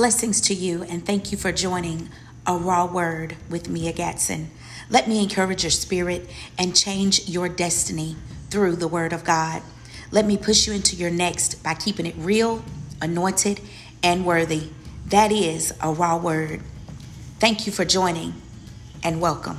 Blessings to you, and thank you for joining A Raw Word with Mia Gatson. Let me encourage your spirit and change your destiny through the Word of God. Let me push you into your next by keeping it real, anointed, and worthy. That is a raw word. Thank you for joining and welcome.